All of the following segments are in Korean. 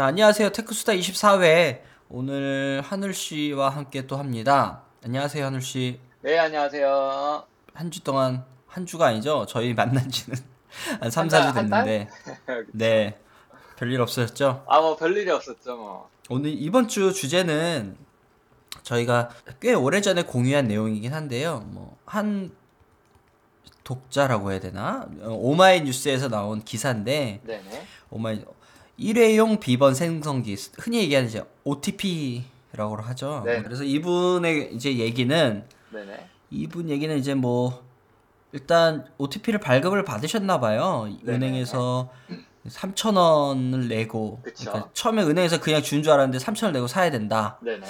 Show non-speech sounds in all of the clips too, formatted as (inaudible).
자, 안녕하세요. 테크수다 24회. 오늘 하늘 씨와 함께 또 합니다. 안녕하세요, 하늘 씨. 네, 안녕하세요. 한 주 동안, 한 주가 아니죠? 저희 (laughs) 만난 지는 한 3, 한 달, 4주 한 달? (laughs) 됐는데. 네. 별일 없었죠? 아, 뭐 별일이 없었죠, 뭐. 오늘 이번 주 주제는 저희가 꽤 오래전에 공유한 내용이긴 한데요. 뭐, 한 독자라고 해야 되나? 어, 오마이뉴스에서 나온 기사인데, 네네. 오마이 일회용 비번 생성기 흔히 얘기하는 이제 OTP라고 하죠. 네. 그래서 이분의 이제 얘기는 네네. 이분 얘기는 이제 뭐 일단 OTP를 발급을 받으셨나 봐요. 네네. 은행에서 3천 원을 내고. 그러니까 처음에 은행에서 그냥 준 줄 알았는데 3천 원 내고 사야 된다. 네네.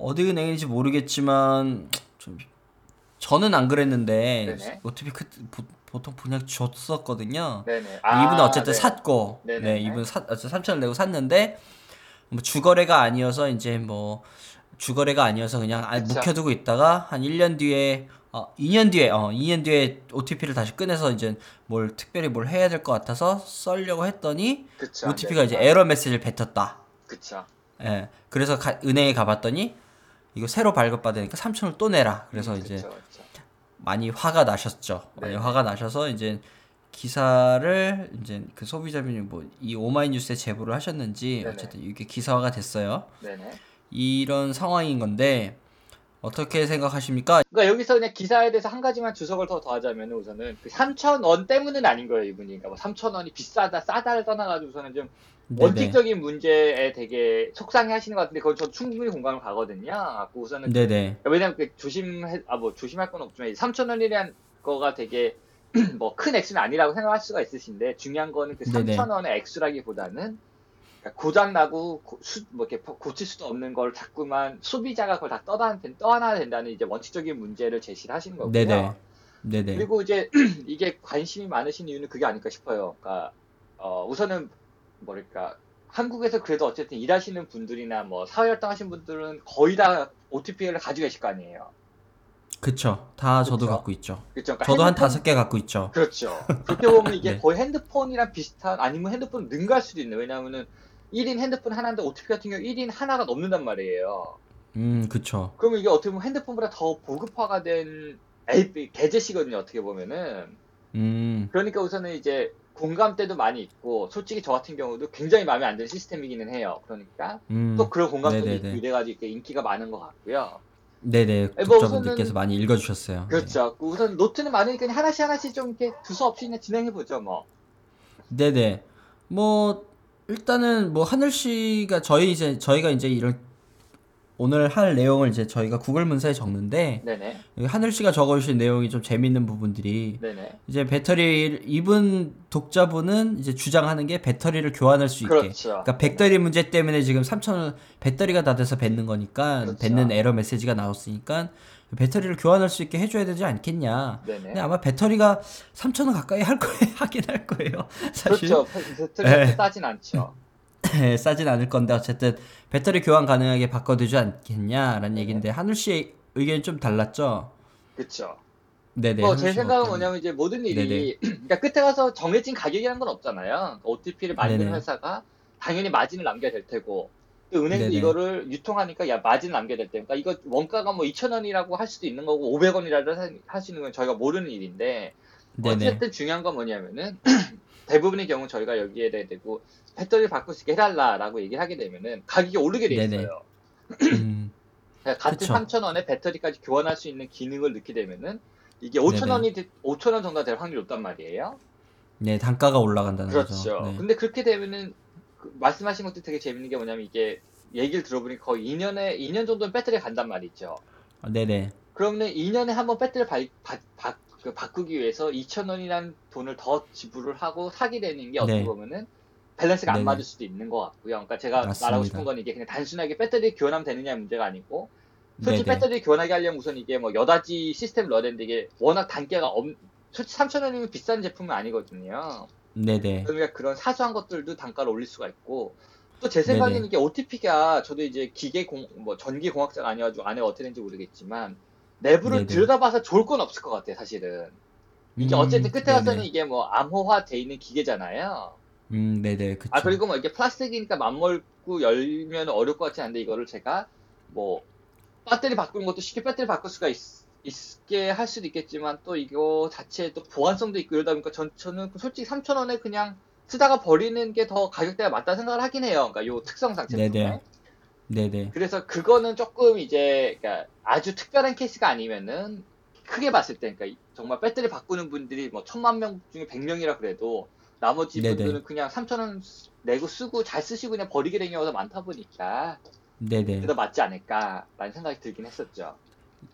어디 은행인지 모르겠지만 좀 저는 안 그랬는데 네네. OTP 그, 보, 보통 그냥 줬었거든요. 네네. 이분은 어쨌든 네. 샀고, 네네. 네, 이분 사, 3천을 내고 샀는데, 뭐 주거래가 아니어서 이제 뭐, 주거래가 아니어서 그냥 아, 그쵸. 묵혀두고 있다가 한 1년 뒤에, 어, 2년 뒤에, 어, 2년 뒤에 OTP를 다시 꺼내서 이제 뭘 특별히 뭘 해야 될 것 같아서 썰려고 했더니, 그쵸. OTP가 이제 네. 에러 메시지를 뱉었다. 그쵸. 예. 그래서 가- 은행에 가봤더니, 이거 새로 발급받으니까 3천을 또 내라. 그래서 이제 그쵸, 그쵸. 많이 화가 나셨죠. 많이 네. 화가 나셔서 이제 기사를 이제 그 소비자분이 뭐이 오마이뉴스에 제보를 하셨는지 네네. 어쨌든 이게 기사화가 됐어요. 네네. 이런 상황인 건데 어떻게 생각하십니까? 그러니까 여기서 그냥 기사에 대해서 한 가지만 주석을 더 더하자면 우선은 그 3,000원 때문은 아닌 거예요, 이분이. 그러니까 뭐 3,000원이 비싸다, 싸다를 떠나가지고 우선은 좀. 원칙적인 문제에 되게 속상해 하시는 것 같은데 그건 저 충분히 공감을 가거든요. 그 우선은 네네. 왜냐면 그 조심해 아 뭐 조심할 건 없지만 3천 원이라는 거가 되게 (clears throat) 뭐 큰 액수는 아니라고 생각할 수가 있으신데 중요한 거는 그 네네. 3천 원의 액수라기보다는 그러니까 고장 나고 고, 수, 뭐 이렇게 고칠 수도 없는 걸 자꾸만 소비자가 그걸 다 떠나 떠나야 된다는 이제 원칙적인 문제를 제시를 하시는 거고요. 네네. 네네. 그리고 이제 (clears throat) 이게 관심이 많으신 이유는 그게 아닐까 싶어요. 그러니까 어, 우선은 뭐랄까 한국에서 그래도 어쨌든 일하시는 분들이나 뭐 사회활동하시는 분들은 거의 다 OTP를 가지고 계실 거 아니에요. 그쵸. 다 저도 그쵸. 갖고 있죠. 그렇죠. 그러니까 저도 한 핸드폰- 다섯 개 갖고 있죠. 그렇죠. 그렇게 보면 이게 (laughs) 네. 거의 핸드폰이랑 비슷한 아니면 핸드폰 능가할 수도 있네. 왜냐하면은 1인 핸드폰 하나인데 OTP 같은 경우 1인 하나가 넘는단 말이에요. 음, 그쵸. 그러면 이게 어떻게 보면 핸드폰보다 더 보급화가 된 AP, 게젯이거든요. 어떻게 보면은. 음, 그러니까 우선은 이제 공감대도 많이 있고 솔직히 저 같은 경우도 굉장히 마음에 안 드는 시스템이기는 해요. 그러니까 음. 또 그런 공감대도 네네네. 있고 이래가지고 이렇게 인기가 많은 것 같고요. 네네. 뭐 우선은- 독자분들께서 많이 읽어주셨어요. 그렇죠. 우선 노트는 많으니까 하나씩 하나씩 좀 이렇게 두서없이 그냥 진행해 보죠 뭐. 네. 네네. 뭐, 일단은 뭐, 하늘 씨가 저희 이제, 저희가 이제 이런, 오늘 할 내용을 이제 저희가 구글 문서에 적는데, 네네. 하늘 씨가 적어주신 내용이 좀 재밌는 부분들이, 네네. 이제 배터리, 이분 독자분은 이제 주장하는 게 배터리를 교환할 수 있게. 그렇죠. 그러니까 배터리 문제 때문에 지금 3,000원 배터리가 다 돼서 뱉는 거니까 그렇죠. 뱉는 에러 메시지가 나왔으니까 배터리를 교환할 수 있게 해줘야 되지 않겠냐. 네네. 근데 아마 배터리가 3,000원 가까이 할 거예요. (laughs) 하긴 할 거예요. 사실 그렇죠. 배터리 네. 싸진 않죠. (laughs) 싸진 않을 건데 어쨌든 배터리 교환 가능하게 바꿔두지 않겠냐라는 네. 얘기인데 하늘 씨의 의견이 좀 달랐죠. 그렇죠. 네네. 뭐 하늘 제 생각은 어떤- 뭐냐면 이제 모든 일이. (clears throat) 그러니까 끝에 가서 정해진 가격이라는 건 없잖아요. OTP를 만드는 네네. 회사가 당연히 마진을 남겨야 될 테고 또 은행도 네네. 이거를 유통하니까 야 마진 남겨야 될 때. 그러니까 이거 원가가 뭐 2,000원이라고 할 수도 있는 거고 500원이라도 할 수 있는 건 저희가 모르는 일인데 네네. 어쨌든 중요한 건 뭐냐면은 (clears throat) 대부분의 경우 저희가 여기에 대고 배터리를 바꿀 수 있게 해달라라고 얘기를 하게 되면은 가격이 오르게 돼. 있어요. 음, 그러니까 (clears throat) 같은 그쵸. 3,000원에 배터리까지 교환할 수 있는 기능을 넣게 되면은 이게 5,000원이 5,000원 정도 될 확률이 높단 말이에요. 네 단가가 올라간다는 그렇죠. 거죠. 네. 근데 그렇게 되면은 그 말씀하신 것도 되게 재밌는 게 뭐냐면 이게 얘기를 들어보니 거의 2년에 2년 정도는 배터리가 간단 말이죠. 아, 네네. 그러면 2년에 한 번 배터리를 바, 바, 바, 그 바꾸기 위해서 2,000원이라는 돈을 더 지불을 하고 사게 되는 게 어떻게 네. 보면은 밸런스가 안 네네. 맞을 수도 있는 것 같고요. 그러니까 제가 맞습니다. 말하고 싶은 건 이게 그냥 단순하게 배터리 교환하면 되느냐의 문제가 아니고 솔직히 네네. 배터리 교환하게 하려면 우선 이게 뭐 여다지 시스템을 넣어야 되는데 이게 워낙 단가가 엄 솔직히 3,000원이면 비싼 제품은 아니거든요. 네네. 그러니까 그런 사소한 것들도 단가를 올릴 수가 있고 또 제 생각에는. 이게 OTP가 저도 이제 기계 공, 뭐 전기 공학자가 아니어가지고 안에 어떻게 되는지 모르겠지만 내부를 네네. 들여다봐서 좋을 건 없을 것 같아요, 사실은. 이게 음, 어쨌든 끝에. 가서는 이게 뭐 암호화 돼 있는 기계잖아요. 음, 네네, 그쵸. 아 그리고 뭐 이게 플라스틱이니까 맘먹고 열면 어려울 것 같지 않은데 이거를 제가 뭐 배터리 바꾸는 것도 쉽게 배터리 바꿀 수가 있, 있게 할 수도 있겠지만 또 이거 자체에 또 보안성도 있고 이러다 보니까 전, 저는 솔직히 3,000원에 그냥 쓰다가 버리는 게 더 가격대가 맞다 생각을 하긴 해요. 그러니까 요 특성상 제품에. 네네. 네네. 그래서 그거는 조금 이제 그러니까 아주 특별한 케이스가 아니면은 크게 봤을 때 그러니까 정말 배터리 바꾸는 분들이 뭐 천만 명 중에 100명이라 그래도 나머지 네네. 분들은 그냥 3,000원 내고 쓰고 잘 쓰시고 그냥 버리게 되는 경우가 많다 보니까 네네. 더 맞지 않을까라는 생각이 들긴 했었죠.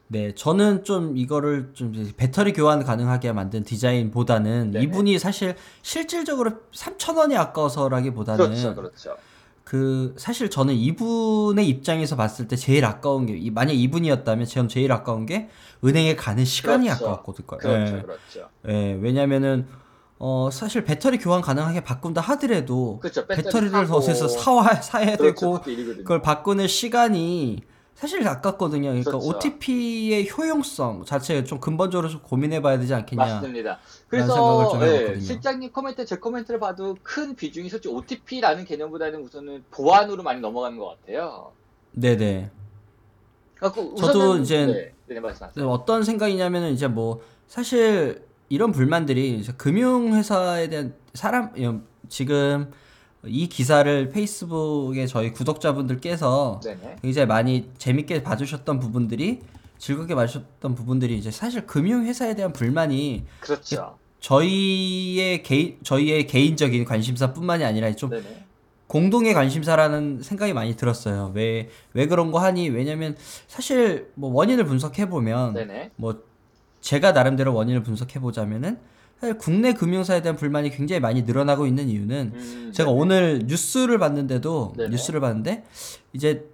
네, 저는 좀 이거를 좀 배터리 교환 가능하게 만든 디자인보다는 네네. 이분이 사실 실질적으로 3,000원이 아까워서라기보다는 그렇죠, 그렇죠. 그 사실 저는 이분의 입장에서 봤을 때 제일 아까운 게 이- 만약 이분이었다면 전 제일 아까운 게 은행에 가는 시간이 그렇죠. 아까웠거든요. 그렇죠, 예. 그렇죠. 예, 왜냐면은 어 사실 배터리 교환 가능하게 바꾼다 하더라도 그렇죠. 배터리 배터리를 더해서 사와 사야 그렇죠, 되고. 그걸 바꾸는 시간이 사실 아깝거든요. 그러니까 그렇죠. OTP의 효용성 자체가 좀 근본적으로 좀 고민해봐야 되지 않겠냐. 맞습니다. 생각을 그래서 좀 예, 해봤거든요. 실장님 코멘트, 제 코멘트를 봐도 큰 비중이 솔직히 OTP라는 개념보다는 우선은 보안으로 많이 넘어가는 것 같아요. 네네. 그래갖고 저도 우선은- 이제- 네, 네, 어떤 생각이냐면은 이제 뭐 사실 이런 불만들이 이제 금융회사에 대한 사람 예, 지금 이 기사를 페이스북에 저희 구독자분들께서 네네. 굉장히 많이 재밌게 봐주셨던 부분들이 즐겁게 봐주셨던 부분들이 이제 사실 금융회사에 대한 불만이 그렇죠. 저희의 개인 저희의 개인적인 관심사뿐만이 아니라 좀 네네. 공동의 관심사라는 생각이 많이 들었어요. 왜 왜 그런 거 하니? 왜냐면 사실 뭐 원인을 분석해 보면. 뭐 제가 나름대로 원인을 분석해 보자면은 국내 금융사에 대한 불만이 굉장히 많이 늘어나고 있는 이유는 음, 제가 네네. 오늘 뉴스를 봤는데도 네네. 뉴스를 봤는데 이제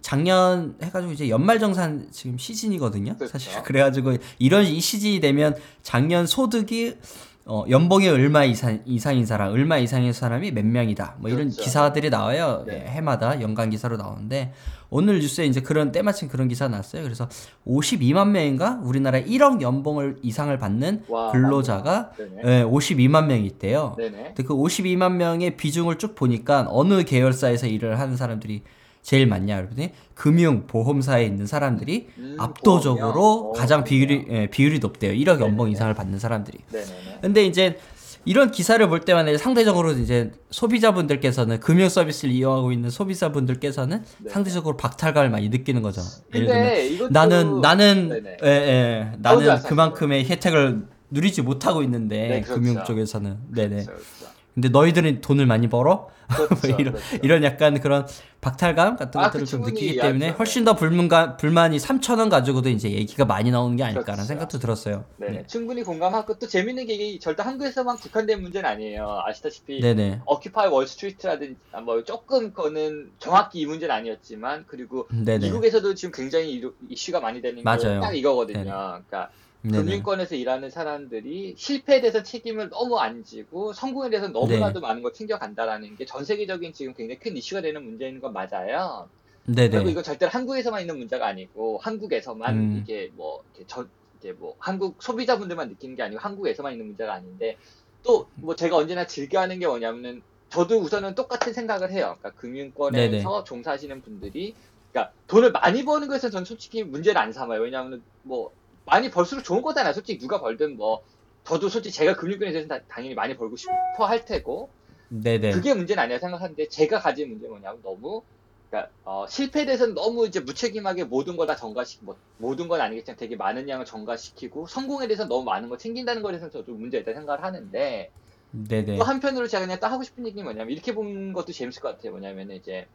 작년 해가지고 이제 연말정산 지금 시즌이거든요. 그렇죠. 사실 (laughs) 그래가지고 이런 이 시즌이 되면 작년 소득이 어, 연봉이 얼마 이상, 이상인 사람, 얼마 이상인 사람이 몇 명이다. 뭐 이런 그렇죠. 기사들이 나와요. 네. 예, 해마다 연간 기사로 나오는데 오늘 뉴스에 이제 그런 때마침 그런 기사 나왔어요. 그래서 52만 명인가 우리나라 1억 연봉을 이상을 받는 와, 근로자가. 예, 52만 명이 있대요. 네네. 근데 그 52만 명의 비중을 쭉 보니까 어느 계열사에서 일을 하는 사람들이 제일 많냐 그러더니 금융 보험사에 있는 사람들이 음, 압도적으로 보험이요? 가장 어, 비율이 예, 비율이 높대요. 1억 연봉 네네네. 이상을 받는 사람들이. 네네네. 근데 이제 이런 기사를 볼 때만 이제 상대적으로 이제 소비자분들께서는 금융 서비스를 이용하고 있는 소비자분들께서는 네. 상대적으로 박탈감을 많이 느끼는 거죠. 예를 들면 이것도 나는 나는 네네. 예, 예, 나는 그만큼의 혜택을 누리지 못하고 있는데 네, 그렇죠. 금융 쪽에서는 네네. 그렇죠, 그렇죠. 근데 너희들은 돈을 많이 벌어? 그렇죠, (laughs) 뭐 이런 그렇죠. 이런 약간 그런 박탈감 같은 아, 것들을 그 좀 느끼기 이해하죠. 때문에 훨씬 더 불만가 불만이 3천 원 가지고도 이제 얘기가 많이 나오는 게 아닐까라는 그렇죠. 생각도 들었어요. 네, 충분히 공감하고 또 재밌는 게 이게 절대 한국에서만 국한된 문제는 아니에요. 아시다시피 네, 네, 어큐파이 월스트리트라든지 아, 뭐 조금 그거는 정확히 이 문제는 아니었지만 그리고 네, 네, 미국에서도 지금 굉장히 이슈가 많이 되는. 게 딱 이거거든요. 네네. 그러니까 금융권에서 일하는 사람들이 실패에 대해서 책임을 너무 안 지고 성공에 대해서 너무나도 네. 많은 걸 챙겨간다라는 게 전 세계적인 지금 굉장히 큰 이슈가 되는 문제인 건 맞아요. 네, 그리고 네, 이건 절대로 한국에서만 있는 문제가 아니고 한국에서만 음. 이게 뭐 이렇게 전 이게 뭐 한국 소비자분들만 느끼는 게 아니고 한국에서만 있는 문제가 아닌데 또 뭐 제가 언제나 즐겨 하는 게 뭐냐면은 저도 우선은 똑같은 생각을 해요. 그러니까 금융권에서 네네. 종사하시는 분들이 그러니까 돈을 많이 버는 것에서 전 솔직히 문제를 안 삼아요. 왜냐하면 뭐 많이 벌수록 좋은 거잖아요. 솔직히 누가 벌든 뭐 저도 솔직히 제가 금융권에 대해서 는 당연히 많이 벌고 싶어 할 테고 네, 네, 그게 문제는 아니라 생각하는데 제가 가진 문제는 뭐냐면 너무 그러니까 어, 실패에 대해서는 너무 이제 무책임하게 모든 걸 다 전가시키고 뭐, 모든 건 아니겠지만 되게 많은 양을 전가시키고 성공에 대해서 너무 많은 걸 챙긴다는 거에 대해서는 저도 문제가 있다고 생각을 하는데 네, 네, 또 한편으로 제가 그냥 또 하고 싶은 얘기는 뭐냐면 이렇게 보는 것도 재밌을 것 같아요. 뭐냐면 이제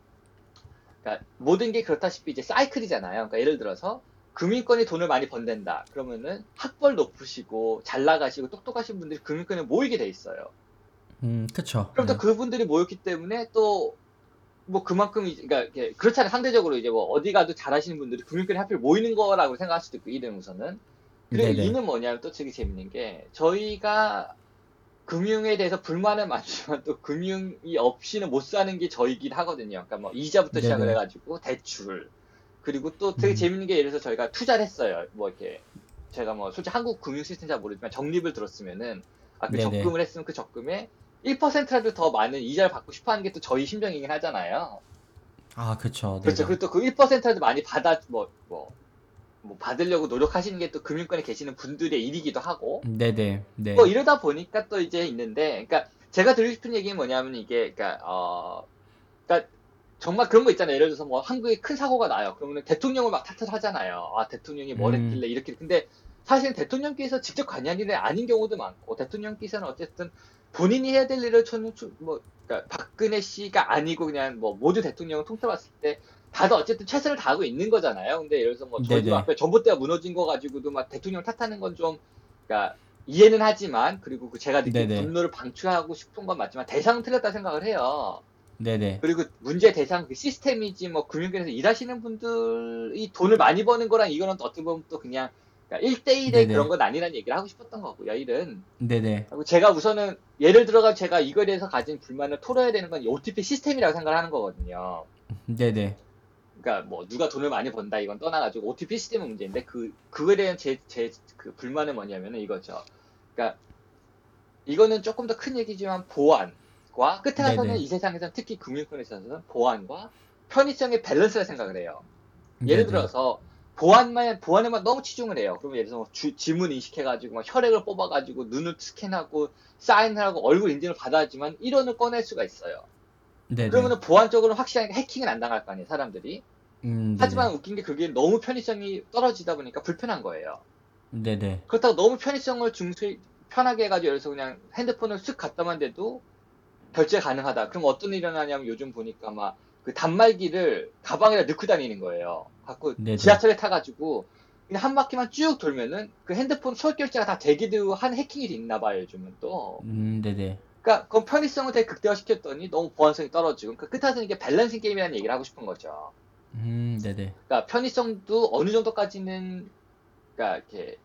그러니까 모든 게 그렇다시피 이제 사이클이잖아요. 그러니까 예를 들어서 금융권이 돈을 많이 번댄다. 그러면은 학벌 높으시고 잘 나가시고 똑똑하신 분들이 금융권에 모이게 돼 있어요. 음, 그쵸. 그럼 또 네. 그분들이 모였기 때문에 또 뭐 그만큼 이제 그러니까 그렇잖아요 상대적으로 이제 뭐 어디 가도 잘하시는 분들이 금융권에 하필 모이는 거라고 생각할 수도 있고 이는 우선은 그리고 네네. 이는 뭐냐면 또 되게 재밌는 게 저희가 금융에 대해서 불만은 (laughs) 많지만 또 금융이 없이는 못 사는 게 저희긴 하거든요. 그러니까 뭐 이자부터 시작을. 해가지고 대출 그리고 또 되게 음. 재밌는 게 예를 들어서 저희가 투자를 했어요. 뭐 이렇게 제가 뭐 솔직히 한국 금융 시스템 잘 모르지만 적립을 들었으면은 아, 그 네네. 적금을 했으면 그 적금에 1%라도 더 많은 이자를 받고 싶어 하는 게 또 저희 심정이긴 하잖아요. 아, 그쵸. 그렇죠. 네네. 그리고 또 그 1%라도 많이 받아, 뭐, 뭐, 뭐 받으려고 노력하시는 게 또 금융권에 계시는 분들의 일이기도 하고, 네네. 네. 뭐 이러다 보니까 또 이제 있는데, 그러니까 제가 드리고 싶은 얘기는 뭐냐면 이게, 그러니까, 어, 그러니까 정말 그런 거 있잖아요. 예를 들어서 뭐 한국에 큰 사고가 나요. 그러면 대통령을 막 탓하잖아요. 아, 대통령이 뭘 음. 했길래 이렇게. 근데 사실은 대통령께서 직접 관여한 일이 아닌 경우도 많고, 대통령께서는 어쨌든 본인이 해야 될 일을 저는 좀 뭐, 그러니까 박근혜 씨가 아니고 그냥 뭐 모두 대통령을 통틀었을 때 다들 어쨌든 최선을 다하고 있는 거잖아요. 근데 예를 들어서 뭐 저희 집 네네. 앞에 전봇대가 무너진 거 가지고도 막 대통령 탓하는 건 좀, 그러니까 이해는 하지만 그리고 그 제가 느낀 네네. 분노를 방출하고 싶은 건 맞지만 대상은 틀렸다 생각을 해요. 네네. 그리고 문제 대상 그 시스템이지 뭐 금융권에서 일하시는 분들이 돈을 많이 버는 거랑 이거는 어떻게 보면 또 그냥 그러니까 1대1의 네네. 그런 건 아니라는 얘기를 하고 싶었던 거고요, 일은. 네네. 그리고 제가 우선은 예를 들어가 제가 이거에 대해서 가진 불만을 토로해야 되는 건 OTP 시스템이라고 생각을 하는 거거든요. 네네. 그러니까 뭐 누가 돈을 많이 번다 이건 떠나가지고 OTP 시스템은 문제인데 그 그거에 대한 제 제 그 불만은 뭐냐면은 이거죠. 그러니까 이거는 조금 더 큰 얘기지만 보안 과 끝에 가서는 네네. 이 세상에서는 특히 금융권에 있어서는 보안과 편의성의 밸런스라 생각을 해요. 예를 네네. 들어서 보안만 보안에만 너무 치중을 해요. 그러면 예를 들어서 뭐 주- 지문 인식해가지고 막 혈액을 뽑아가지고 눈을 스캔하고 사인을 하고 얼굴 인증을 받아야지만 1원을 꺼낼 수가 있어요. 네네. 그러면은 보안적으로는 확실하게 해킹은 안 당할 거 아니에요, 사람들이. 음. 하지만 웃긴 게 그게 너무 편의성이 떨어지다 보니까 불편한 거예요. 네네. 그렇다고 너무 편의성을 중시 편하게 해가지고 여기서 그냥 핸드폰을 쓱 갖다만 대도 결제 가능하다. 그럼 어떤 일이 일어나냐면 요즘 보니까 막 그 단말기를 가방에다 넣고 다니는 거예요. 갖고 네네. 지하철에 타가지고 그냥 한 바퀴만 쭉 돌면은 그 핸드폰 소액 결제가 다 되기도 한 해킹이 있나 봐요 요즘은 또. 음, 네네. 그러니까 그 편의성을 되게 극대화시켰더니 너무 보안성이 떨어지고 그러니까 끝에서는 이게 밸런싱 게임이라는 얘기를 하고 싶은 거죠. 음, 네네. 그러니까 편의성도 어느 정도까지는 그러니까 이렇게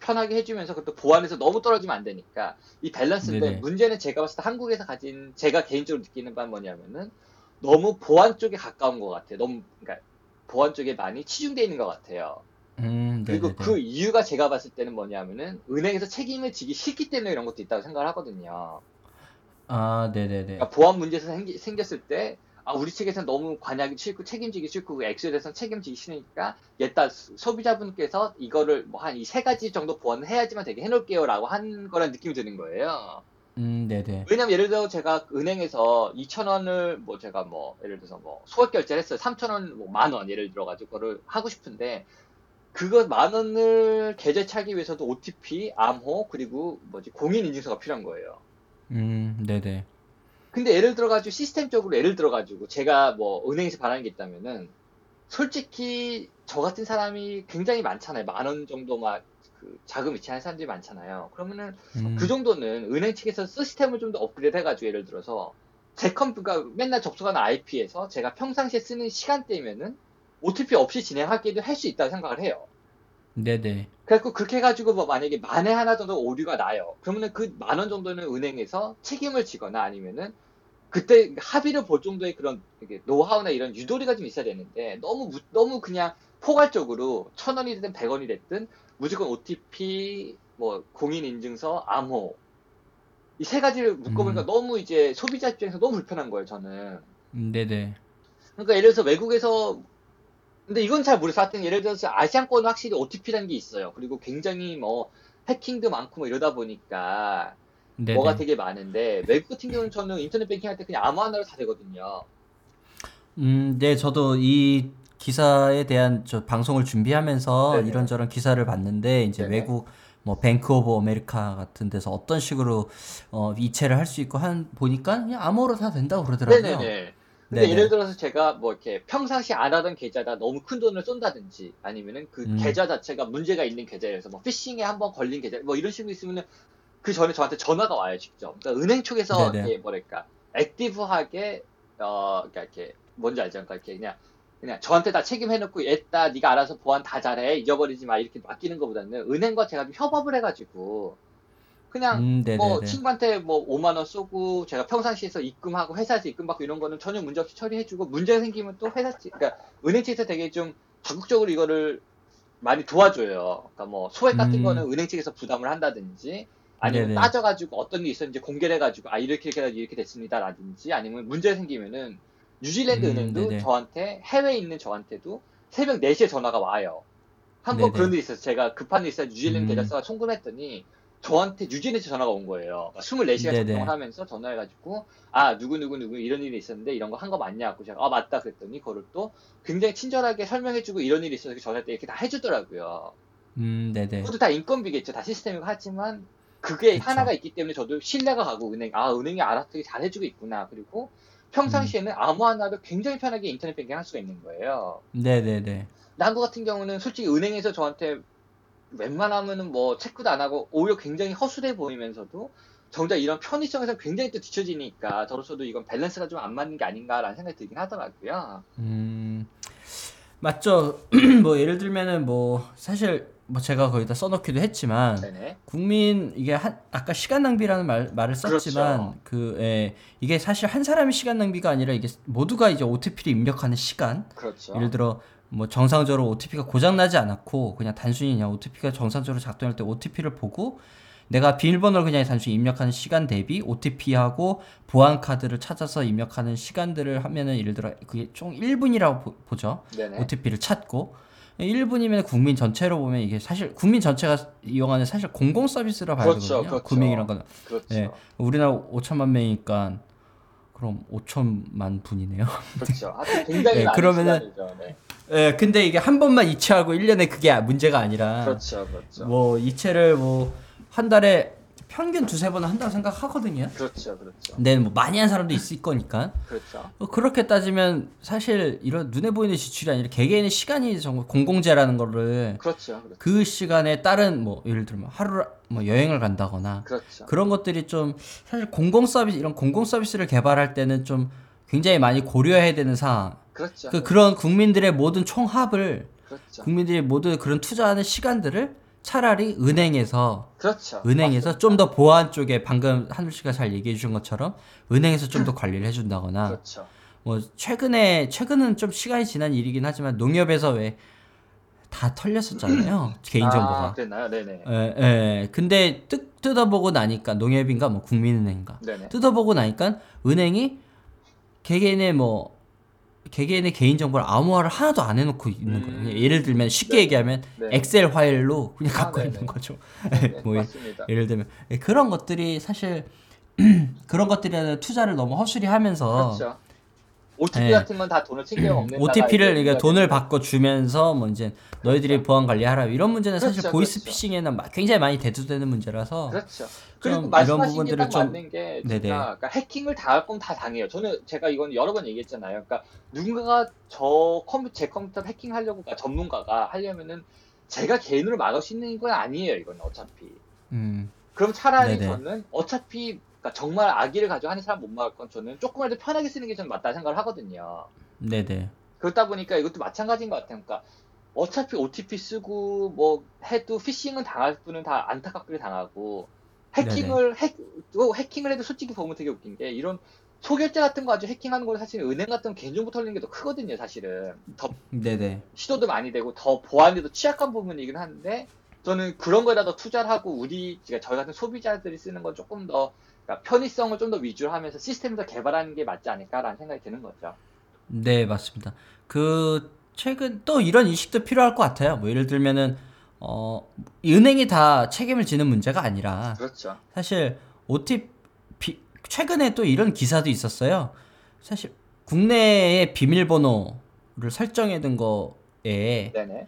편하게 해주면서 그것도 보안에서 너무 떨어지면 안 되니까 이 밸런스인데 네네. 문제는 제가 봤을 때 한국에서 가진 제가 개인적으로 느끼는 바는 뭐냐면은 너무 보안 쪽에 가까운 것 같아요. 너무 그러니까 보안 쪽에 많이 치중돼 있는 것 같아요. 음, 그리고. 그 이유가 제가 봤을 때는 뭐냐면은 은행에서 책임을 지기 싫기 때문에 이런 것도 있다고 생각을 하거든요. 아, 네네네. 그러니까 보안 문제에서 생기- 생겼을 때, 아, 우리 측에서는 너무 관여하기 싫고 책임지기 싫고, 엑스에 대해서는 책임지기 싫으니까, 얘따 소비자분께서 이거를 뭐 한 이 세 가지 정도 보완을 해야지만 되게 해놓을게요. 라고 한 거란 느낌이 드는 거예요. 음, 네네. 왜냐면 예를 들어 제가 은행에서 2,000원을 뭐 제가 뭐, 예를 들어서 뭐 소액 결제를 했어요. 3,000원, 뭐 만 원 예를 들어가지고 그거를 하고 싶은데, 그거 만 원을 계좌 차기 위해서도 OTP, 암호, 그리고 뭐지, 공인 인증서가 필요한 거예요. 음, 네네. 근데 예를 들어가지고 시스템적으로 예를 들어가지고 제가 뭐 은행에서 바라는 게 있다면은 솔직히 저 같은 사람이 굉장히 많잖아요. 만 원 정도 막 그 자금 이체하는 사람들이 많잖아요. 그러면은 음, 그 정도는 은행 측에서 시스템을 좀 더 업그레이드 해가지고 예를 들어서 제 컴퓨터가 맨날 접속하는 IP에서 제가 평상시에 쓰는 시간대면은 OTP 없이 진행하기도 할 수 있다고 생각을 해요. 네네. 그래갖고 그렇게 해가지고 뭐 만약에 만에 하나 정도 오류가 나요. 그러면은 그 만 원 정도는 은행에서 책임을 지거나 아니면은 그때 합의를 볼 정도의 그런 노하우나 이런 유도리가 좀 있어야 되는데 너무 무- 너무 그냥 포괄적으로 천 원이 됐든 백 원이 됐든 무조건 OTP 뭐 공인인증서 암호 이 세 가지를 묶어보니까 음. 너무 이제 소비자 입장에서 너무 불편한 거예요 저는. 음, 네네. 그러니까 예를 들어서 외국에서 근데 이건 잘 모르겠어요. 하여튼 예를 들어서 아시안권은 확실히 OTP라는 게 있어요. 그리고 굉장히 뭐 해킹도 많고 뭐 이러다 보니까 네네. 뭐가 되게 많은데 외국 같은 경우는 저는 인터넷 뱅킹 할 때 그냥 아무 하나로 다 되거든요. 음, 네, 저도 이 기사에 대한 저 방송을 준비하면서 네네. 이런저런 기사를 봤는데 이제 네네. 외국 뭐 뱅크 오브 아메리카 같은 데서 어떤 식으로 어, 이체를 할 수 있고 한 보니까 그냥 암호로 다 된다고 그러더라고요. 네네네. 근데 네네. 예를 들어서 제가 뭐 이렇게 평상시 안 하던 계좌다 너무 큰 돈을 쏜다든지 아니면은 그 음. 계좌 자체가 문제가 있는 계좌여서 뭐 피싱에 한번 걸린 계좌 뭐 이런 식으로 있으면은 그 전에 저한테 전화가 와요 직접. 그러니까 은행 쪽에서. 이렇게 뭐랄까 액티브하게 어 그러니까 이렇게 뭔지 알죠? 그러니까 이렇게 그냥 그냥 저한테 다 책임해놓고 얘다 네가 알아서 보안 다 잘해 잊어버리지 마 이렇게 맡기는 것보다는 은행과 제가 좀 협업을 해가지고 그냥 음, 뭐 네네네. 친구한테 뭐 5만 원 쏘고 제가 평상시에서 입금하고 회사에서 입금받고 이런 거는 전혀 문제 없이 처리해주고 문제가 생기면 또 회사 측 그러니까 은행 측에서 되게 좀 적극적으로 이거를 많이 도와줘요. 그러니까 뭐 소액 같은 음. 거는 은행 측에서 부담을 한다든지 아니면 네네. 따져가지고 어떤 일이 있었는지 공개를 해가지고 아 이렇게 이렇게 이렇게 됐습니다라든지 아니면 문제 생기면은 뉴질랜드 음, 은행도 네네. 저한테 해외에 있는 저한테도 새벽 4시에 전화가 와요. 한 번. 그런 일이 있어서 제가 급한 일이 있어서 뉴질랜드 음. 계좌서가 송금했더니 저한테 뉴질랜드 전화가 온 거예요. 24시간 네네. 작동을 하면서 전화해가지고 아 누구 누구 누구 이런 일이 있었는데 이런 거 한 거 맞냐 고 제가 아 맞다 그랬더니 그거를 또 굉장히 친절하게 설명해주고 이런 일이 있어서 전화 때 이렇게 다 해주더라고요. 음, 네네. 그것도 다 인건비겠죠. 다 시스템이고 하지만 그게 그쵸. 하나가 있기 때문에 저도 신뢰가 가고 은행 아 은행이 알아서 되게 잘 해주고 있구나. 그리고 평상시에는 음. 아무 하나도 굉장히 편하게 인터넷 뱅킹 할 수가 있는 거예요. 네네네. 한국 같은 경우는 솔직히 은행에서 저한테 웬만하면은 뭐 체크도 안 하고 오히려 굉장히 허술해 보이면서도 정작 이런 편의성에서 굉장히 또 뒤처지니까 저로서도 이건 밸런스가 좀 안 맞는 게 아닌가라는 생각이 들긴 하더라고요. 음, 맞죠. (clears throat) 뭐 예를 들면은 뭐 사실 뭐 제가 거기다 써놓기도 했지만 네네. 국민 이게 한 아까 시간 낭비라는 말 말을 썼지만 그렇죠. 그 예, 이게 사실 한 사람의 시간 낭비가 아니라 이게 모두가 이제 OTP를 입력하는 시간. 그렇죠. 예를 들어 뭐 정상적으로 OTP가 고장 나지 않았고 그냥 단순히 그냥 OTP가 정상적으로 작동할 때 OTP를 보고 내가 비밀번호를 그냥 단순히 입력하는 시간 대비 OTP하고 보안 카드를 찾아서 입력하는 시간들을 하면은 예를 들어 그게 총 1분이라고 보. 네네. OTP를 찾고 1분이면 국민 전체로 보면 이게 사실 국민 전체가 이용하는 사실 공공 서비스라 봐야 그렇죠, 되거든요. 그렇죠. 금융이란 거는. 그렇죠. 예. 우리나라 5천만 명이니까 그럼 5천만 분이네요. (laughs) 그렇죠. 하여튼 굉장히 네, 많은 그러면은. 네. 예, 근데 이게 한 번만 이체하고 1년에 그게 문제가 아니라 그렇죠, 그렇죠. 뭐 이체를 뭐 한 달에 평균 두세 번은 한다고 생각하거든요. 그렇죠, 그렇죠. 근데 뭐 많이 한 사람도 있을 거니까 그렇죠. 어, 그렇게 따지면 사실 이런 눈에 보이는 지출이 아니라 개개인의 시간이 정말 공공재라는 거를 그렇죠, 그렇죠. 그 시간에 다른 뭐 예를 들면 하루 뭐 여행을 간다거나 그렇죠. 그런 것들이 좀 사실 공공 서비스 이런 공공 서비스를 개발할 때는 좀 굉장히 많이 고려해야 되는 상황. 그렇죠. 그 그런 국민들의 모든 총합을 그렇죠. 국민들이 모두 그런 투자하는 시간들을 차라리 은행에서 그렇죠. 은행에서 좀 더 보안 쪽에 방금 한울 씨가 잘 얘기해 주신 것처럼 은행에서 좀 더 관리를 해준다거나 그렇죠. 뭐 최근에 최근은 좀 시간이 지난 일이긴 하지만 농협에서 왜 다 털렸었잖아요 (clears throat) 개인 아, 정보가. 그랬나요? 네네. 예, 예. 근데 뜯, 뜯어보고 나니까 농협인가 뭐 국민은행인가 네네. 뜯어보고 나니까 은행이 개개인의 뭐 개개인의 개인 정보를 암호화를 하나도 안 해놓고 있는 거예요. 그냥 예를 들면 쉽게 네. 얘기하면 네. 엑셀 파일로 그냥 아, 갖고 네네. 있는 거죠. 네, (laughs) 뭐 예- 맞습니다. 예를 들면 예, 그런 것들이 사실 (clears throat) 그런 것들에 투자를 너무 허술히 하면서 그렇죠. OTP 네. 같은 건 다 돈을 챙겨 먹는 OTP를 이게 돈을 받고 주면서 뭐 이제 너희들이 보안 관리하라 이런 문제는 사실 그렇죠, 보이스 그렇죠. 피싱에는 마- 굉장히 많이 대두되는 문제라서 그렇죠. 그리고 말씀하신 게 부분들을 딱 좀- 맞는 게 네네. 제가 그러니까 해킹을 당할 거면 다 당해요. 저는 제가 이건 여러 번 얘기했잖아요. 그러니까 누군가가 저 컴퓨터 제 컴퓨터 해킹하려고 그러니까 전문가가 하려면은 제가 개인으로 막을 수 있는 건 아니에요. 이건 어차피. 음, 그럼 차라리 네네. 저는 어차피 그러니까 정말 악의를 가지고 하는 사람 못 막을 건 저는 조금이라도 편하게 쓰는 게 저는 맞다 생각을 하거든요. 네네. 그렇다 보니까 이것도 마찬가지인 것 같아요. 그러니까 어차피 OTP 쓰고 뭐 해도 피싱은 당할 분은 다 안타깝게 당하고 해킹을 해, 또 해킹을 해도 솔직히 보면 되게 웃긴 게 이런 소결제 같은 거 아주 해킹하는 거 사실 은행 같은 거 개인정보 털리는 게 더 크거든요. 사실은 더 네네. 시도도 많이 되고 더 보안에도 취약한 부분이긴 한데 저는 그런 거에다 투자를 하고 우리 그러니까 저희 같은 소비자들이 쓰는 건 조금 더 그러니까 편의성을 좀 더 위주로 하면서 시스템을 더 개발하는 게 맞지 않을까라는 생각이 드는 거죠. 네, 맞습니다. 그 최근 또 이런 인식도 필요할 것 같아요. 뭐 예를 들면은 어 은행이 다 책임을 지는 문제가 아니라 그렇죠. 사실 OTP 최근에 또 이런 기사도 있었어요. 사실 국내의 비밀번호를 설정해 둔 거에 네네.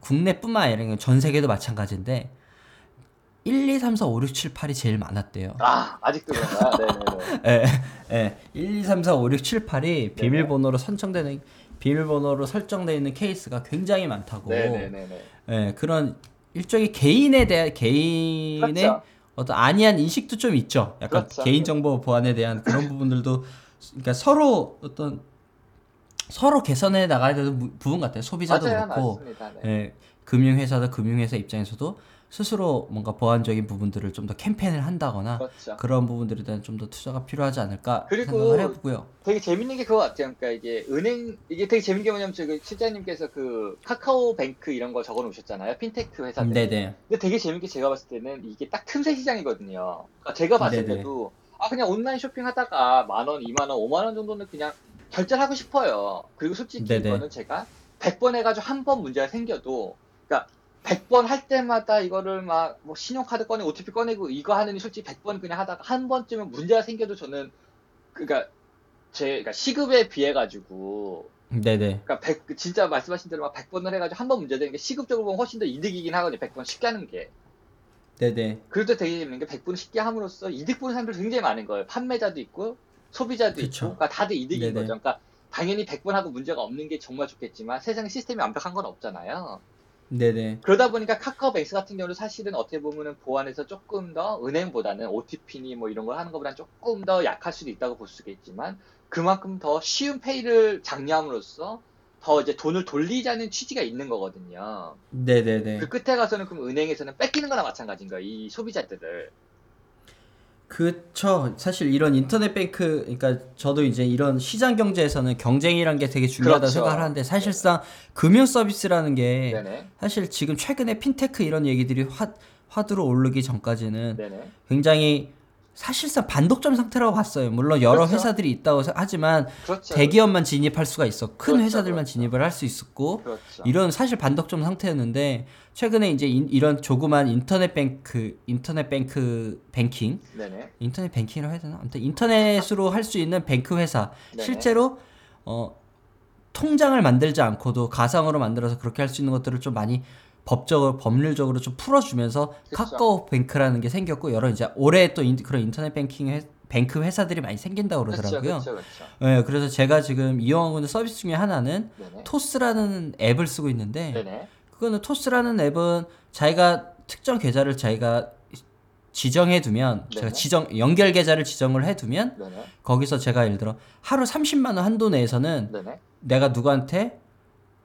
국내뿐만 아니라 전 세계도 마찬가지인데 1, 2, 3, 4, 5, 6, 7, 8이 제일 많았대요. 아 아직도 그런가요? 네네네. (laughs) 예, 예. 1, 2, 3, 4, 5, 6, 7, 8이 비밀번호로 선정되는 비밀번호로 설정되어 있는 케이스가 굉장히 많다고. 네네네네. 예, 그런 일종의 개인에 대한 개인의 그렇죠. 어떤 안이한 인식도 좀 있죠. 약간 그렇죠. 개인정보 보안에 대한 그런 부분들도 그러니까 서로 어떤 서로 개선해 나가야 되는 부- 부분 같아요. 소비자도 맞아요, 그렇고 맞습니다. 네. 예, 금융회사도 금융회사 입장에서도 스스로 뭔가 보완적인 부분들을 좀 더 캠페인을 한다거나 그렇죠. 그런 부분들에 대한 좀 더 투자가 필요하지 않을까 그리고 생각을 해보고요. 되게 재밌는 게 그거 같아요. 그러니까 이게 은행 이게 되게 재밌는 게 뭐냐면 저기 실장님께서 그 카카오뱅크 이런 거 적어 놓으셨잖아요. 핀테크 회사들. 네네. 근데 되게 재밌게 제가 봤을 때는 이게 딱 틈새 시장이거든요. 그러니까 제가 봤을 네네. 때도 아 그냥 온라인 쇼핑하다가 만 원, 이만 원, 오만 원 정도는 그냥 결제를 하고 싶어요. 그리고 솔직히 네네. 이거는 제가 100번 해가지고 한 번 문제가 생겨도 그러니까 100번 할 때마다 이거를 막 뭐 신용카드 꺼내고 OTP 꺼내고 이거 하느니 솔직히 100번 그냥 하다가 한 번쯤은 문제가 생겨도 저는 그러니까 제 그러니까 시급에 비해 가지고 네네. 그러니까 100 진짜 말씀하신 대로 막 100번을 해 가지고 한 번 문제 되는 게 시급적으로 보면 훨씬 더 이득이긴 하거든요. 100번 쉽게 하는 게. 네네. 그래도 되게 재밌는 게 100분 쉽게 함으로써 이득 보는 사람들 굉장히 많은 거예요. 판매자도 있고 소비자도 그쵸. 있고 그러니까 다들 이득인. 거죠. 그러니까 당연히 100번 하고 문제가 없는 게 정말 좋겠지만 세상에 시스템이 완벽한 건 없잖아요. 네네. 그러다 보니까 카카오뱅스 같은 경우는 사실은 어떻게 보면은 보안에서 조금 더 은행보다는 OTP니 뭐 이런 걸 하는 것보다는 조금 더 약할 수도 있다고 볼 수가 있지만 그만큼 더 쉬운 페이를 장려함으로써 더 이제 돈을 돌리자는 취지가 있는 거거든요. 네네네. 그 끝에 가서는 그럼 은행에서는 뺏기는 거나 마찬가지인 거예요. 이 소비자들을. 그쵸. 사실 이런 인터넷 뱅크, 그러니까 저도 이제 이런 시장 경제에서는 경쟁이란 게 되게 중요하다고 그렇죠. 생각을 하는데 사실상 금융 서비스라는 게 네네. 사실 지금 최근에 핀테크 이런 얘기들이 화, 화두로 오르기 전까지는 네네. 굉장히 사실상 반독점 상태라고 봤어요. 물론 여러 그렇죠. 회사들이 있다고 세- 하지만 그렇죠. 대기업만 진입할 수가 있어. 큰 그렇죠, 회사들만 그렇죠. 진입을 할 수 있었고 그렇죠. 이런 사실 반독점 상태였는데 최근에 이제 인- 이런 조그만 인터넷 뱅크 인터넷 뱅크 뱅킹 네네. 인터넷 뱅킹이라고 해야 되나? 아무튼 인터넷으로 할 수 있는 뱅크 회사 네네. 실제로 어 통장을 만들지 않고도 가상으로 만들어서 그렇게 할 수 있는 것들을 좀 많이 법적으로 법률적으로 좀 풀어주면서 그쵸. 카카오뱅크라는 게 생겼고 여러 이제 올해 또 인- 그런 인터넷 뱅킹 회, 뱅크 회사들이 많이 생긴다고. 그러더라고요. 그렇죠. 그렇죠. 예, 그래서 제가 지금 이용하고 있는 서비스 중에 하나는 네네. 토스라는 앱을 쓰고 있는데 네네. 그거는 토스라는 앱은 자기가 특정 계좌를 자기가 지정해 두면 제가. 지정 연결 계좌를 지정을 해 두면. 거기서 제가 예를 들어 하루 30만 원 한도 내에서는 네네. 내가 누구한테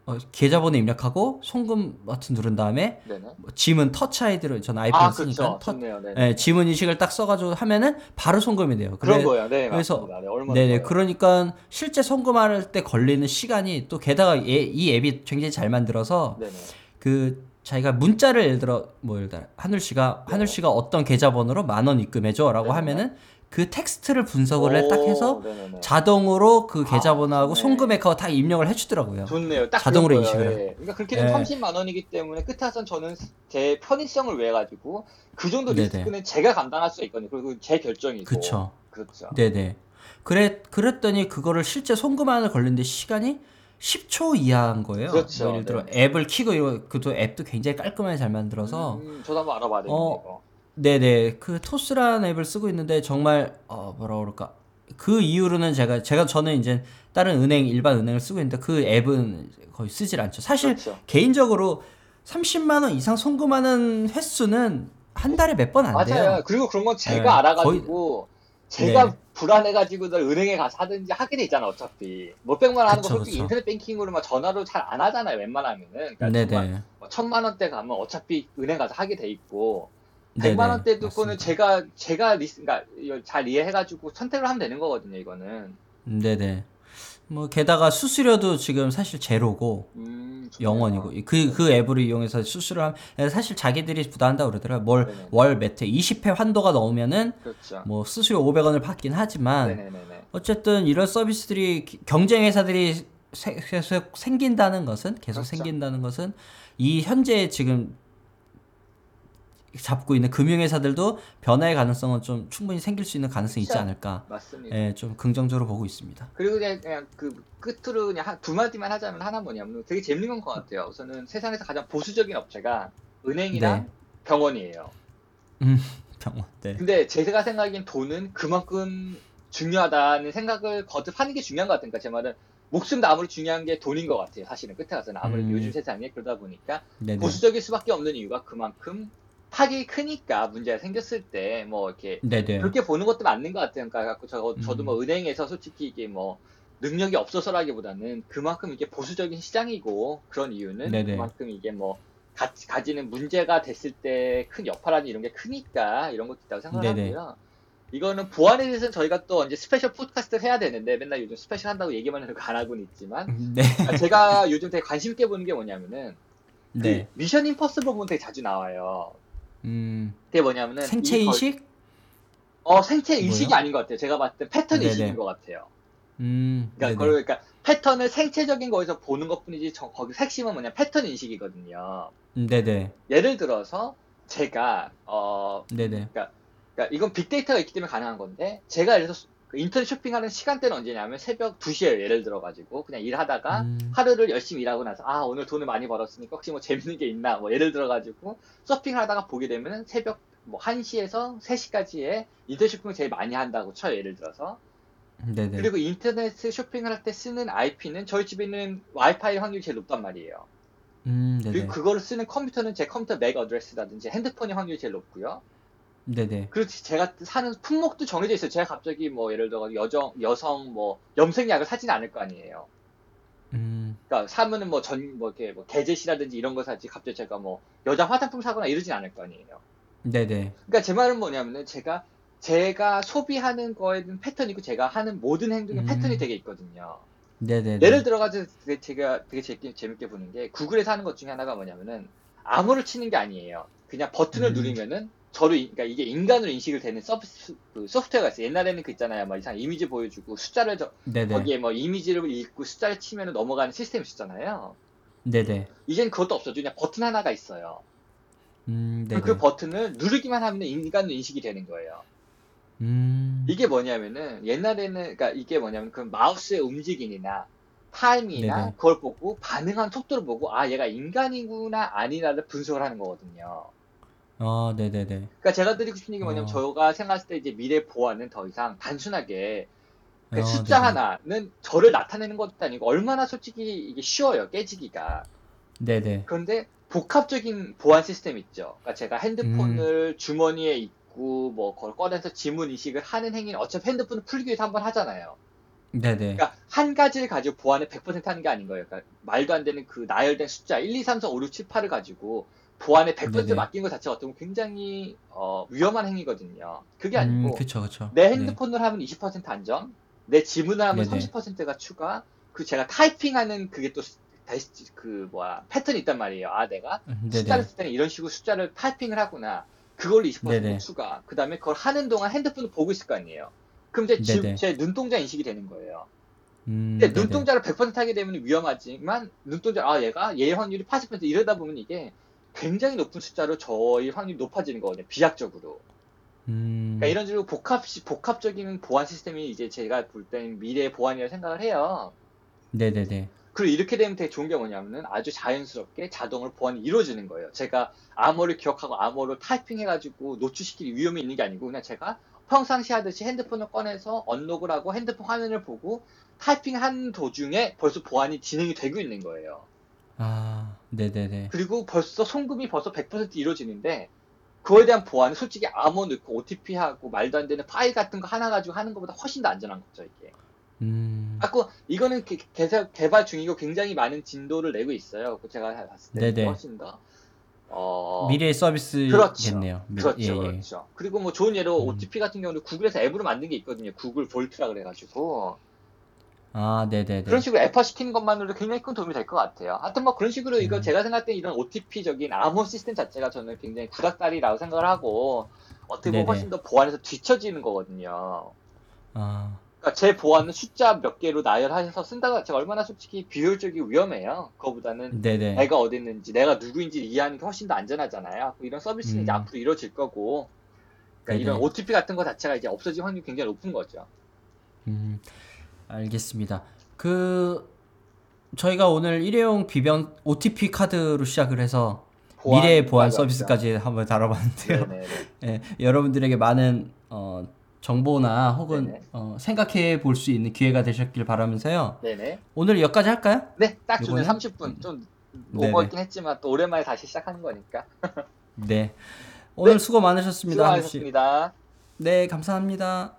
어, 계좌번호 입력하고 송금 버튼 누른 다음에 네네. 뭐 지문 터치 아이디로 전 아이폰 아, 쓰니까 그렇죠. 터, 좋네요. 네네. 예, 지문 인식을 딱 써가지고 하면은 바로 송금이 돼요. 그런 그래- 거예요. 네, 그래서- 맞습니다. 네, 네네. 좋아요. 그러니까 실제 송금할 때 걸리는 시간이 또 게다가 얘- 이 앱이 굉장히 잘 만들어서 네네. 그 자기가 문자를 예를 들어 뭐 예를 들어 하늘 씨가 네. 하늘 씨가 어떤 계좌번호로 만 원 입금해줘라고. 하면은 그 텍스트를 분석을 딱 해서 오, 네네네. 자동으로 그 아, 계좌번호하고 좋네. 송금액하고 다 입력을 해주더라고요. 좋네요. 딱 자동으로 그런 거예요. 인식을 예. 그러니까 그렇게 되면 예. 30만 원이기 때문에 끝에 와선 저는 제 편의성을 위해 가지고 그 정도 네네. 리스크는 제가 감당할 수 있거든요. 그리고 제 결정이고. 그쵸. 그렇죠. 네네. 그래 그랬더니 그거를 실제 송금하는 걸리는데 시간이 10초 이하인 거예요. 그렇죠. 뭐 예를 들어 네. 앱을 키고 이거 그도 앱도 굉장히 깔끔하게 잘 만들어서 음, 저도 한번 알아봐야 되겠네요. 어. 네네 그 토스라는 앱을 쓰고 있는데 정말 어 뭐라 그럴까 그 이후로는 제가 제가 저는 이제 다른 은행 일반 은행을 쓰고 있는데 그 앱은 거의 쓰질 않죠. 사실 그렇죠. 개인적으로 30만 원 이상 송금하는 횟수는 한 달에 몇 번 안 돼요. 맞아요. 그리고 그런 건 제가 네, 알아가지고 제가 네. 불안해가지고 늘 은행에 가서 하든지 하게 되잖아 어차피 몇백만 원 하는 거 그쵸, 솔직히 그쵸. 인터넷 뱅킹으로 막 전화로 잘 안 하잖아요 웬만하면은 그러니까 정말 네네. 뭐 천만 원대 가면 어차피 은행 가서 하게 돼 있고 네네, 100만 원대도 거는. 제가 제가 리스 그러니까 잘 이해해가지고 선택을 하면 되는 거거든요 이거는 네네. 뭐 게다가 수수료도 지금 사실 제로고 음, 좋네요. 0원이고 그그 앱을 이용해서 수수료 하면 사실 자기들이 부담한다고 그러더라고요. 뭘 네네. 월 매트 20회 한도가 넘으면은 그렇죠 뭐 수수료 500원을 받긴 하지만 네네네네 어쨌든 이런 서비스들이 기- 경쟁 회사들이 세- 계속 생긴다는 것은 계속 그렇죠. 생긴다는 것은 이 현재 지금 잡고 있는 금융회사들도 변화의 가능성은 좀 충분히 생길 수 있는 가능성이 있지. 않을까. 맞습니다 예, 좀 긍정적으로 보고 있습니다. 그리고 그냥, 그냥 그 끝으로 그냥 한- 두 마디만 하자면 하나 뭐냐면 되게 재밌는 것 같아요 우선은 세상에서 가장 보수적인 업체가 은행이랑 네. 병원이에요 병원. 네. 근데 제가 생각엔 돈은 그만큼 중요하다는 생각을 거듭 하는 게 중요한 것 같으니까 제 말은 목숨도 아무리 중요한 게 돈인 것 같아요. 사실은 끝에 가서는 아무래도 음. 요즘 세상에 그러다 보니까 네네. 보수적일 수밖에 없는 이유가 그만큼 타격이 크니까 문제가 생겼을 때 뭐 이렇게 네네. 그렇게 보는 것도 맞는 것 같아요. 그러니까 저, 저도 음. 뭐 은행에서 솔직히 이게 뭐 능력이 없어서라기보다는 그만큼 이게 보수적인 시장이고 그런 이유는 네네. 그만큼 이게 뭐 가, 가지는 문제가 됐을 때 큰 여파라는 이런 게 크니까 이런 것도 있다고. 생각하고요. 이거는 보안에 대해서는 저희가 또 이제 스페셜 팟캐스트를 해야 되는데 맨날 요즘 스페셜 한다고 얘기만 해도 안 하고는 있지만 네. 아, 제가 요즘 되게 관심 있게 보는 게 뭐냐면은 네. 그 미션 임파서블 보면 되게 자주 나와요. 음, 그게 뭐냐면은 생체 인식? 어 생체 인식이 뭐요? 아닌 것 같아요. 제가 봤을 때 패턴 네네. 인식인 것 같아요. 음, 그러니까. 그걸, 그러니까 패턴을 생체적인 거에서 보는 것뿐이지 저- 거기 핵심은 뭐냐 패턴 인식이거든요. 음, 네네. 예를 들어서 제가 어 네네. 그러니까 이건 빅데이터가 있기 때문에 가능한 건데 제가 예를 들어서 그 인터넷 쇼핑하는 시간대는 언제냐면 새벽 2시에 예를 들어 가지고 그냥 일하다가 음, 하루를 열심히 일하고 나서 아 오늘 돈을 많이 벌었으니까 혹시 뭐 재밌는 게 있나 뭐 예를 들어 가지고 서핑하다가 보게 되면은 새벽 뭐 1시에서 3시까지에 인터넷 쇼핑을 제일 많이 한다고 쳐요 예를 들어서 네네. 그리고 인터넷 쇼핑을 할 때 쓰는 IP는 저희 집에 있는 와이파이 확률이 제일 높단 말이에요. 음. 그리고 그거를 쓰는 컴퓨터는 제 컴퓨터 맥 어드레스라든지 핸드폰의 확률이 제일 높고요. 네네. 그리고 제가 사는 품목도 정해져 있어요. 제가 갑자기 뭐 예를 들어 여정 여성 뭐 염색약을 사지는 않을 거 아니에요. 음, 그러니까 사면은 뭐 전 뭐 이렇게 뭐 개제시라든지 이런 거 사지 갑자기 제가 뭐 여자 화장품 사거나 이러진 않을 거 아니에요. 네네. 그러니까 제 말은 뭐냐면은 제가 제가 소비하는 거에는 패턴이고 제가 하는 모든 행동에 음. 패턴이 되게 있거든요. 네네. 예를 들어가지고 되게 제가 되게 재밌게, 재밌게 보는 게 구글에서 하는 것 중에 하나가 뭐냐면은 암호를 치는 게 아니에요. 그냥 버튼을 음. 누르면은 저를 인- 그러니까 이게 인간으로 인식을 되는 서비스 그 소프트웨어가 있어요. 옛날에는 그 있잖아요. 막 이상 이미지 보여주고 숫자를 저, 네네. 거기에 뭐 이미지를 읽고 숫자를 치면은 넘어가는 시스템이 있었잖아요. 네네. 이젠 그것도 없어져. 그냥 버튼 하나가 있어요. 음. 그 버튼을 누르기만 하면 인간으로 인식이 되는 거예요. 음, 이게 뭐냐면은 옛날에는 그러니까 이게 뭐냐면 그 마우스의 움직임이나 타임이나 네네. 그걸 보고 반응하는 속도를 보고 아 얘가 인간이구나 아니나를 분석을 하는 거거든요. 아, 네네네. 그러니까 제가 드리고 싶은 얘기 뭐냐면 어. 저가 생각했을 때 이제 미래 보안은 더 이상 단순하게 그 어, 숫자 네네. 하나는 저를 나타내는 것도 아니고 얼마나 솔직히 이게 쉬워요 깨지기가. 네네. 그런데 복합적인 보안 시스템 있죠. 그러니까 제가 음. 핸드폰을 주머니에 있고 뭐 그걸 꺼내서 지문 인식을 하는 행위는 어차피 핸드폰을 풀기 위해서 한 번 하잖아요. 네네. 그러니까 한 가지를 가지고 보안을 100% 하는 게 아닌 거예요. 그러니까 말도 안 되는 그 나열된 숫자 1, 2, 3, 4, 5, 6, 7, 8을 가지고 보안에 100% 네네. 맡긴 것 자체가 어떻게 보면 굉장히 어, 위험한 행위거든요. 그게 음, 아니고 그쵸, 그쵸. 내 네. 핸드폰을 하면 20% 안전, 내 지문을 하면 네네. 30%가 추가, 그 제가 타이핑하는 그게 또 다시 그 뭐야 패턴이 있단 말이에요. 아 내가 음, 숫자를 네네. 쓸 때는 이런 식으로 숫자를 타이핑을 하구나. 그걸로 20% 네네. 추가. 그 다음에 그걸 하는 동안 핸드폰을 보고 있을 거 아니에요. 그럼 제, 지-. 제 눈동자 인식이 되는 거예요. 음, 근데 네네. 눈동자를 100% 하게 되면 위험하지만 눈동자 아 얘가 확률이 80% 이러다 보면 이게 굉장히 높은 숫자로 저희 확률이 높아지는 거거든요. 비약적으로. 음, 그러니까 이런 식으로 복합 복합적인 보안 시스템이 이제 제가 볼 때는 미래의 보안이라고 생각을 해요. 네네네. 그리고 이렇게 되면 되게 좋은 게 뭐냐면은 아주 자연스럽게 자동으로 보안이 이루어지는 거예요. 제가 암호를 기억하고 암호를 타이핑해가지고 노출시킬 위험이 있는 게 아니고 그냥 제가 평상시 하듯이 핸드폰을 꺼내서 언록을 하고 핸드폰 화면을 보고 타이핑한 도중에 벌써 보안이 진행이 되고 있는 거예요. 아, 네네네. 그리고 벌써 송금이 벌써 100% 이루어지는데 그거에 대한 보안은 솔직히 암호 넣고 OTP하고 말도 안 되는 파일 같은 거 하나 가지고 하는 것보다 훨씬 더 안전한 거죠 이게. 음, 갖고 이거는 개, 개발, 중이고 굉장히 많은 진도를 내고 있어요. 그 제가 봤을 때 네네. 훨씬 더 어, 미래의 서비스겠네요. 미- 그렇죠, 예, 예. 그렇죠. 그리고 뭐 좋은 예로 음. OTP 같은 경우는 구글에서 앱으로 만든 게 있거든요. 구글 볼트라 그래가지고 아, 네네네. 그런 식으로 앱화 시키는 것만으로도 굉장히 큰 도움이 될 것 같아요. 하여튼 뭐 그런 식으로 이거 음. 제가 생각할 때 이런 OTP적인 암호 시스템 자체가 저는 굉장히 구닥다리라고 생각을 하고 어떻게 보면. 훨씬 더 보안에서 뒤처지는 거거든요. 아, 그러니까 제 보안은 숫자 몇 개로 나열해서 쓴다가 제가 얼마나 솔직히 비효율적이고 위험해요. 그거보다는 네네. 내가 어디 있는지 내가 누구인지 이해하는 게 훨씬 더 안전하잖아요. 이런 서비스는 이제 음. 앞으로 이루어질 거고 그러니까 이런. OTP 같은 거 자체가 이제 없어질 확률이 굉장히 높은 거죠. 음, 알겠습니다. 그, 저희가 오늘 일회용 비변 OTP 카드로 시작을 해서 미래의 보안 맞아, 서비스까지 한번 다뤄봤는데요. (laughs) 예, 여러분들에게 많은 어, 정보나 혹은. 어, 생각해 볼 수 있는 기회가 되셨길 바라면서요. 네네. 오늘 여기까지 할까요? 네, 딱 주는 요거는? 30분 좀 네네. 오버했긴 했지만 또 오랜만에 다시 시작하는 거니까. 네. 오늘 네. 수고 많으셨습니다. 한국 씨. 수고하셨습니다. 네, 감사합니다.